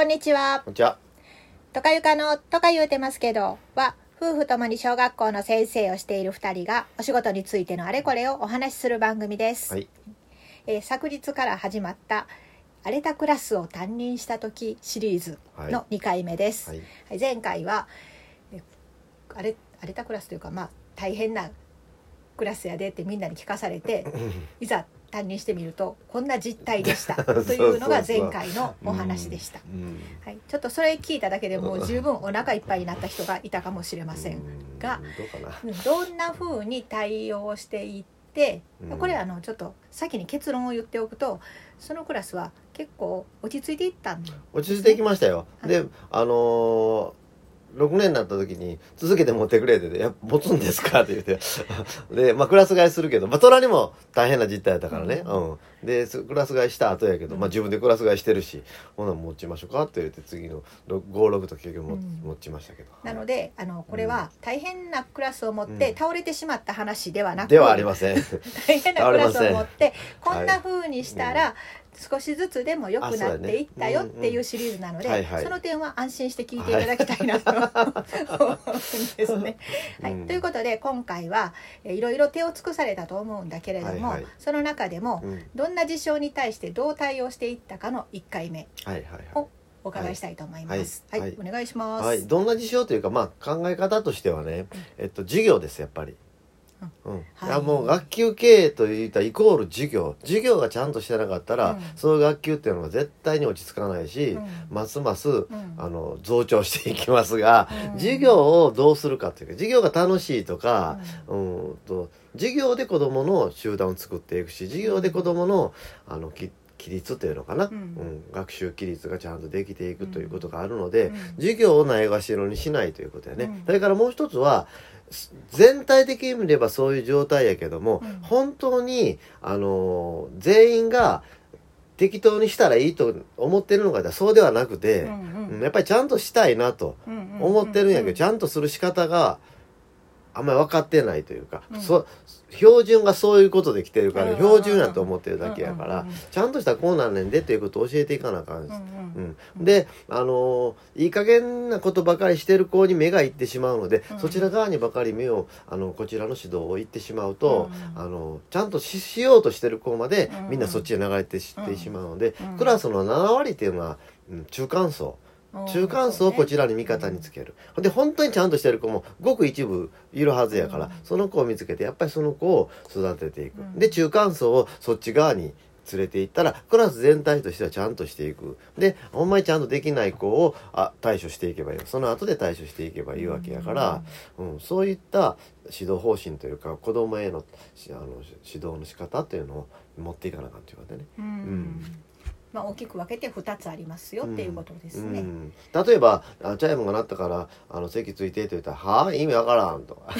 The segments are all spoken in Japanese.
こんにちは。こんにちは。とかゆかのとか言うてますけどは、夫婦ともに小学校の先生をしている二人がお仕事についてのあれこれをお話しする番組です。はい。えー昨日から始まった荒れたクラスを担任した時シリーズの2回目です。はい。はい前回はえ荒れ荒れたクラスというかまあ大変なクラスやでってみんなに聞かされて いざ担任してみるとこんな実態でした。というのが前回のお話でした。うん。はい、ちょっとそれ聞いただけでもう十分お腹いっぱいになった人がいたかもしれませんうんが、どんな風に対応していってうん。これあのちょっと先に結論を言っておくとそのクラスは結構落ち着いていったんで落ち着いていきましたよ。はい。で、あのー6年になった時に続けて持ってくれって言って「やっぱ持つんですか?」って言って。でまあクラス替えするけどまあ虎にも大変な実態だからね、ううん。でそクラス替えした後やけど、まあ、自分でクラス替えしてるし「ほな持ちましょうか」って言って次の56と結局も、うん。持ちましたけど。なのであのこれは大変なクラスを持ってうん。倒れてしまった話ではなく、ではありません。大変なクラスを持って こはいん。な風にしたら少しずつでも良くなっていったよっていうシリーズなので、その点は安心して聞いていただきたいなと思うんですね。はい。うんということで今回はえいろいろ手を尽くされたと思うんだけれども、その中でもうん。どんな事象に対してどう対応していったかの1回目はいはいはい。おお伺いしたいと思います。は、はい。い。はい。お願いします。はい、どんな事象というか、まあ、考え方としてはね、えっと、授業ですやっぱり。うん。はい。もう学級経営といったイコール授業。授業がちゃんとしてなかったら、うん。その学級っていうのは絶対に落ち着かないし、うん。ますます、ん。あの増長していきますが、うん。授業をどうするかというか授業が楽しいとか、うん、と授業で子どもの集団を作っていくし授業で子どものあのき規律というのかな、うん。うん。学習規律がちゃんとできていくということがあるので、うん。授業をないがしろにしないということやね、うん。それからもう一つはす全体的に見ればそういう状態やけども、うん。本当にあのー全員が適当にしたらいいと思ってるのかそうではなくて、うんうん。やっぱりちゃんとしたいなとうん思ってるんやけど、うちゃんとする仕方があんまり分かってないというか、うん。そ標準がそういうことで来てるからうん。標準やと思ってるだけやから、ちゃんとしたこうなんねんでっていうことを教えていかなあかんですうんで、あのーいい加減なことばかりしてる子に目がいってしまうので、うん。そちら側にばかり目をあのこちらの指導を言ってしまうと、うんあのちゃんとししようとしてる子まで、うんみんなそっちへ流れてし,、てしまうので、うんクラスの7割っていうのは、うん、中間層中間層をこちらに味方につける、で本当にちゃんとしてる子もごく一部いるはずやから、うん。その子を見つけてやっぱりその子を育てていく、うん。で中間層をそっち側に連れて行ったらクラス全体としてはちゃんとしていく。でほんまにちゃんとできない子をあ対処していけばいい。その後で対処していけばいいわけやから、うん。そういった指導方針というか子供へのしあの指導の仕方というのを持っていかなあかんということでね。うん。んまあ大きく分けて2つありますよっていうことですね。うん、例えばあチャイムが鳴ったからあの席ついてって言ったら「はあ 意味わからん」と。か？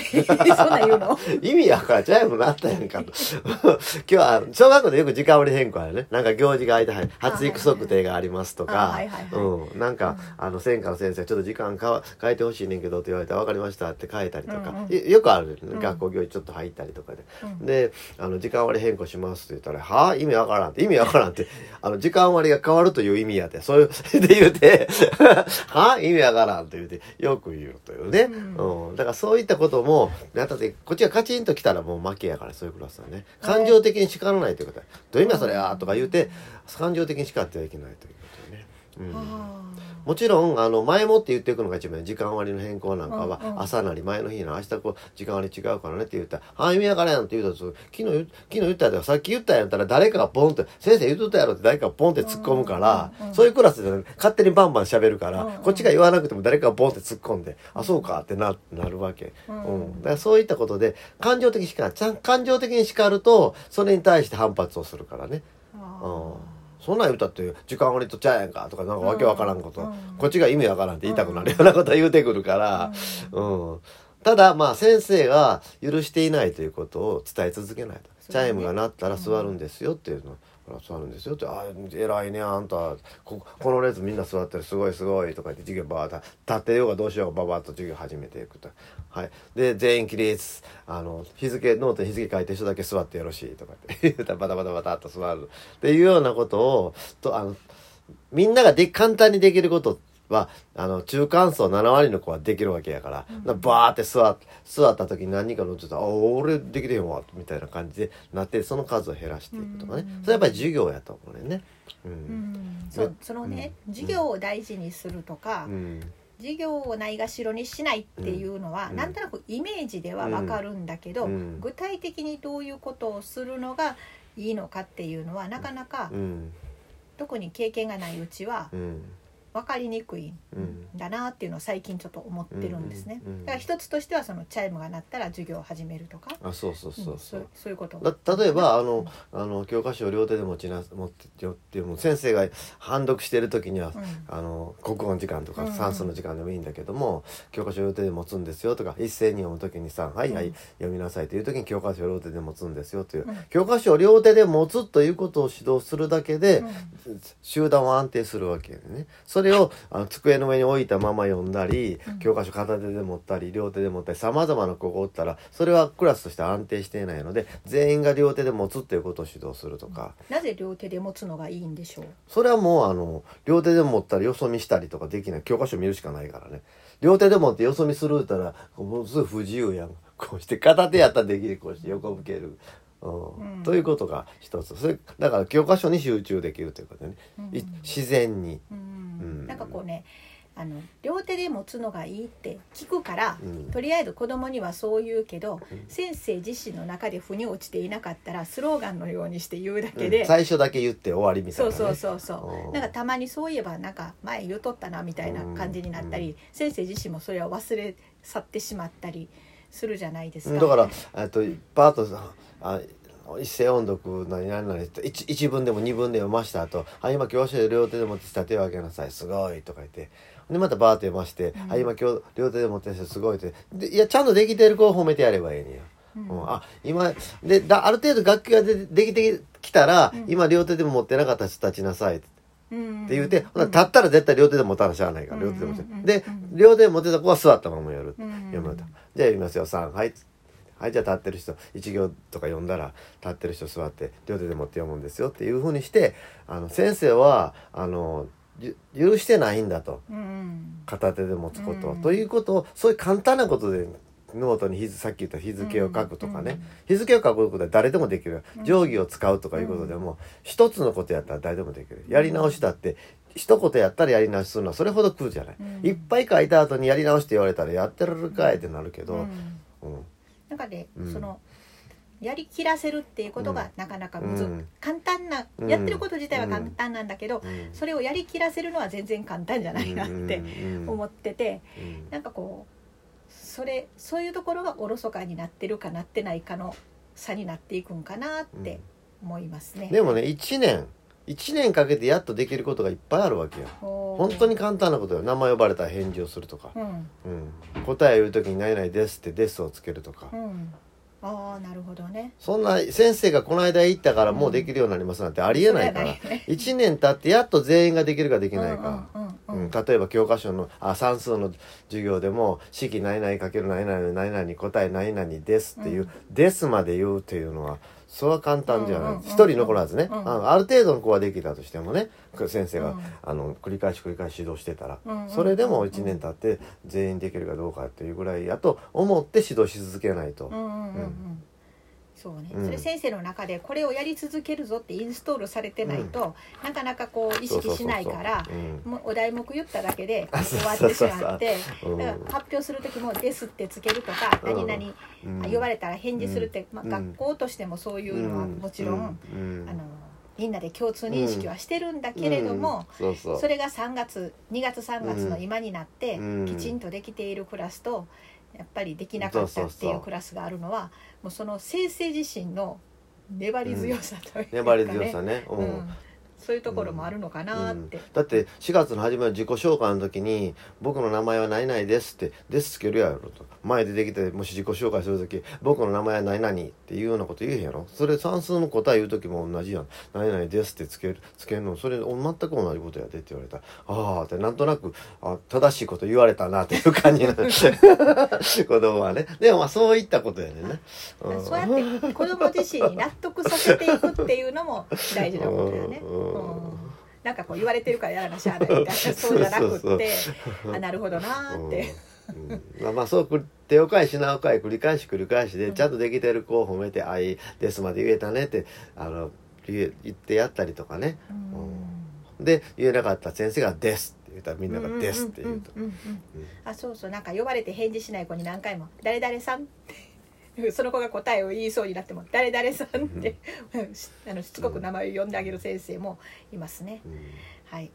意味わからんチャイム鳴ったやんかと。今日は小学校でよく時間割り変更やね。なんか行事が空いてはい発育測定がありますとあかはいはいはい。うん。なんかあの専科の先生ちょっと時間かわ変えてほしいねんけどって言われて「分かりました」って変えたりとか、うんうんよよくある、ね。うん。学校行事ちょっと入ったりとかで。うん。であの時間割り変更しますって言ったら「はあ意味わからん」って。意味わからんって。あの時間割が変わるという意味やって。そういう で言うて「は？あ意味わからん」って言うてよく言うというね、ううん。だからそういったこともだってこっちがカチンときたらもう負けやからそういうクラスはね。感情的に叱らないということだ「どういう意味やそれや」とか言うて感情的に叱ってはいけないということでね。うん。あもちろんあの前もって言っていくのが一番時間割の変更なんかは、うんうん。朝なり前の日の明日こう時間割違うからねって言ったら「あ意味わからん」って言うと昨日言昨日言ったやつさっき言ったやんやったら誰かがポンって「先生言うとったやろ」って誰かがポンって突っ込むから、うんうんそういうクラスで、ね、勝手にバンバン喋るから、うんうん。こっちが言わなくても誰かがポンって突っ込んで「あそうか」ってななるわけ、ううん。んだからそういったことで感情的に叱るちゃん感情的に叱るとそれに対して反発をするからね。あうんそんなん言うたって時間割とちゃうやんかとかなんかわけわからんこと、うん。こっちが意味わからんって言いたくなるようなこと言うてくるから、ううん。ただまあ先生が許していないということを伝え続けないと、チャイムが鳴ったら座るんですよっていうの、から座るんですよって「あ偉いねあんた。ここの列みんな座ってるすごいすごい」とか言って授業バーッ立ってようがどうしようがババッと授業始めていくと。はい、で全員起立。あの日付ノートに日付書いて人だけ座ってよろしいとかって言うたらバタバタバタっと座る。っていうようなことをとあのみんながで簡単にできることってはあの中間層7割の子はできるわけやから、うん。バーって座っ座った時に何人か乗ってたら「あ俺できてへんわ」みたいな感じでなってその数を減らしていくとかね、うん。それやっぱり授業やと思うね。うん。うん。そうそのね、うん。授業を大事にするとか、うん。授業をないがしろにしないっていうのは、うん。なんとなくイメージではわかるんだけど、うん。具体的にどういうことをするのがいいのかっていうのはなかなか、うん。特に経験がないうちはうん分かりにくいんうん。だなっていうのを最近ちょっと思ってるんですね。だから一つとしてはそのチャイムが鳴ったら授業を始めるとか、あそうそうそうう。んそう。そういうこと。だ例えばあのあの教科書を両手で持ちな持ってよっても先生が判読してる時には、うん。あの国語の時間とか算数の時間でもいいんだけども、教科書を両手で持つんですよとか一斉に読む時にさ「はいはい、うん。読みなさい」という時に教科書を両手で持つんですよという、うん。教科書を両手で持つということを指導するだけで、うん。集団は安定するわけよね。それをあの机の上に置いたまま読んだり、うん。教科書片手で持ったり両手で持ったりさまざまな子がおったらそれはクラスとして安定していないので全員が両手で持つっていうことを指導するとか、なぜ両手で持つのがいいんでしょう？それはもうあの両手で持ったらよそ見したりとかできない。教科書見るしかないからね。両手で持ってよそ見するったらもうすぐ不自由やん。こうして片手やったらできる。こうして横向ける。うん。うん。ということが一つ。それだから教科書に集中できるということでね、うん。い自然に。うんうんなんかこうねあの両手で持つのがいいって聞くから、うん。とりあえず子供にはそう言うけど、うん。先生自身の中で腑に落ちていなかったらスローガンのようにして言うだけで、うん。最初だけ言って終わりみたいな、ね、そうそうそうそう。うん。なんかたまにそういえばなんか前言うとったなみたいな感じになったり、うん。先生自身もそれを忘れ去ってしまったりするじゃないですか。だからえっとパートさあ一斉音読何々々って一一文でも二文で読ました後「あ今教師で両手で持ってきた手を挙げなさい。すごい」とか言って。でまたバーって読まして「うん。あ今今日両手で持ってきたすごい」ってでいやちゃんとできてる子を褒めてやればいいねや。うん。うん。あ今でだある程度楽器がでできてきたら、うん。今両手でも持ってなかった人立ちなさい。ってうん言うて、ほな立ったら絶対両手で持たなしゃあないから、両手で持って、うんうんうんで両手で持ってた子は座ったままやる、うん。読むと。じゃあ読みますよ。3はいはいじゃあ立ってる人一行とか読んだら立ってる人座って両手で持って読むんですよっていうふうにしてあの先生はあのゆ許してないんだと。うん。片手で持つことを、うん。ということをそういう簡単なことでノートに日付さっき言った日付を書くとかね、うん。日付を書くことは誰でもできる。うん。定規を使うとかいうことでも、一つのことやったら誰でもできる。やり直しだって一言やったらやり直しするのはそれほど苦じゃない、うん。いっぱい書いた後にやり直して言われたらやってられるかいってなるけど、うんうんなんかね、うん。そのやりきらせるっていうことがなかなかむず、うん。簡単な、うん。やってること自体は簡単なんだけど、うん。それをやりきらせるのは全然簡単じゃないなって思ってて、うん。なんかこうそれそういうところがおろそかになってるかなってないかの差になっていくんかなって思いますね。でもね1年1年かけてやっとできることがいっぱいあるわけよ。本本当に簡単なことよ。名前呼ばれたら返事をするとか、うん。うん、答えを言う時に「何々です」って「です」をつけるとか、うん。ああなるほどね。そんな先生がこの間言ったからもうできるようになりますなんてありえないから、それはね。1年経ってやっと全員ができるかできないか、うんうんううん。うん。ん、例えば教科書のあ算数の授業でも「式何々かける何々の何々答え何々です」っていう「です」まで言うっていうのはそれは簡単じゃない。一、人残らずね、うん。あのある程度の子はできたとしてもね先生が、うん。あの繰り返し繰り返し指導してたら、それでも1年経って全員できるかどうかっていうぐらいやと思って指導し続けないと。うんそうね、うん。それ先生の中でこれをやり続けるぞってインストールされてないと、なかなかこう意識しないからお題目言っただけであ終わってしまってうん。だから発表する時も「です」ってつけるとか「うん。何々うん。言われたら返事するって、まあ、うん。学校としてもそういうのはもちろん、うん。あのみんなで共通認識はしてるんだけれども、うん。そうそう。それが3月2月3月の今になって、うん。きちんとできているクラスとやっぱりできなかったってそうそうそういうクラスがあるのはもうその先生自身の粘り強さというか、ね。粘り強さね、ううんんそういうところもあるのかなって、だって4月の初めの自己紹介の時に「僕の名前は何々です」って「です」つけるやろと。前でできてもし自己紹介する時「僕の名前は何々」っていうようなこと言えへんやろ。それ算数の答え言う時も同じやん「何々です」ってつけるつけるの。それ全く同じことやでって言われた。ら「ああ」ってなんとなくあ正しいこと言われたなっていう感じになる。子供はね。でもまあそういったことやねんね、ん。そうやって子供自身に納得させていくっていうのも大事なことだよね。うんうんなんかこう言われてるからやらなしゃあないみたいなそうじゃなくってあなるほどなーって、うん。うんまあまあそうく手を返しなお返繰り返し繰り返しで、うん。ちゃんとできてる子を褒めて「あいいです」まで言えたねってあの言ってやったりとかね。うん。で言えなかった先生が「です」って言ったらみんなが「です」って言うと。あそうそう。なんか呼ばれて返事しない子に何回も「誰々さん」その子が答えを言いそうになっても「誰々さん」って あのしつこく名前を呼んであげる先生もいますね。うん。はい。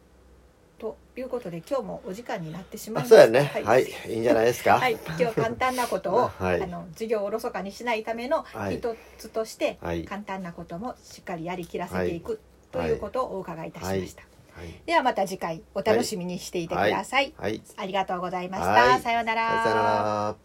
ということで今日もお時間になってしまいあました。そうやね。はい、い、いんじゃないですか。はい、今日は簡単なことを、はい。あの授業をおろそかにしないためのはい。一つとして、はい。簡単なこともしっかりやりきらせていく、とはい。いうことをお伺いいたしました、はい。ではまた次回お楽しみにしていてください、はい。ありがとうございました、はい。さようなら。さよなら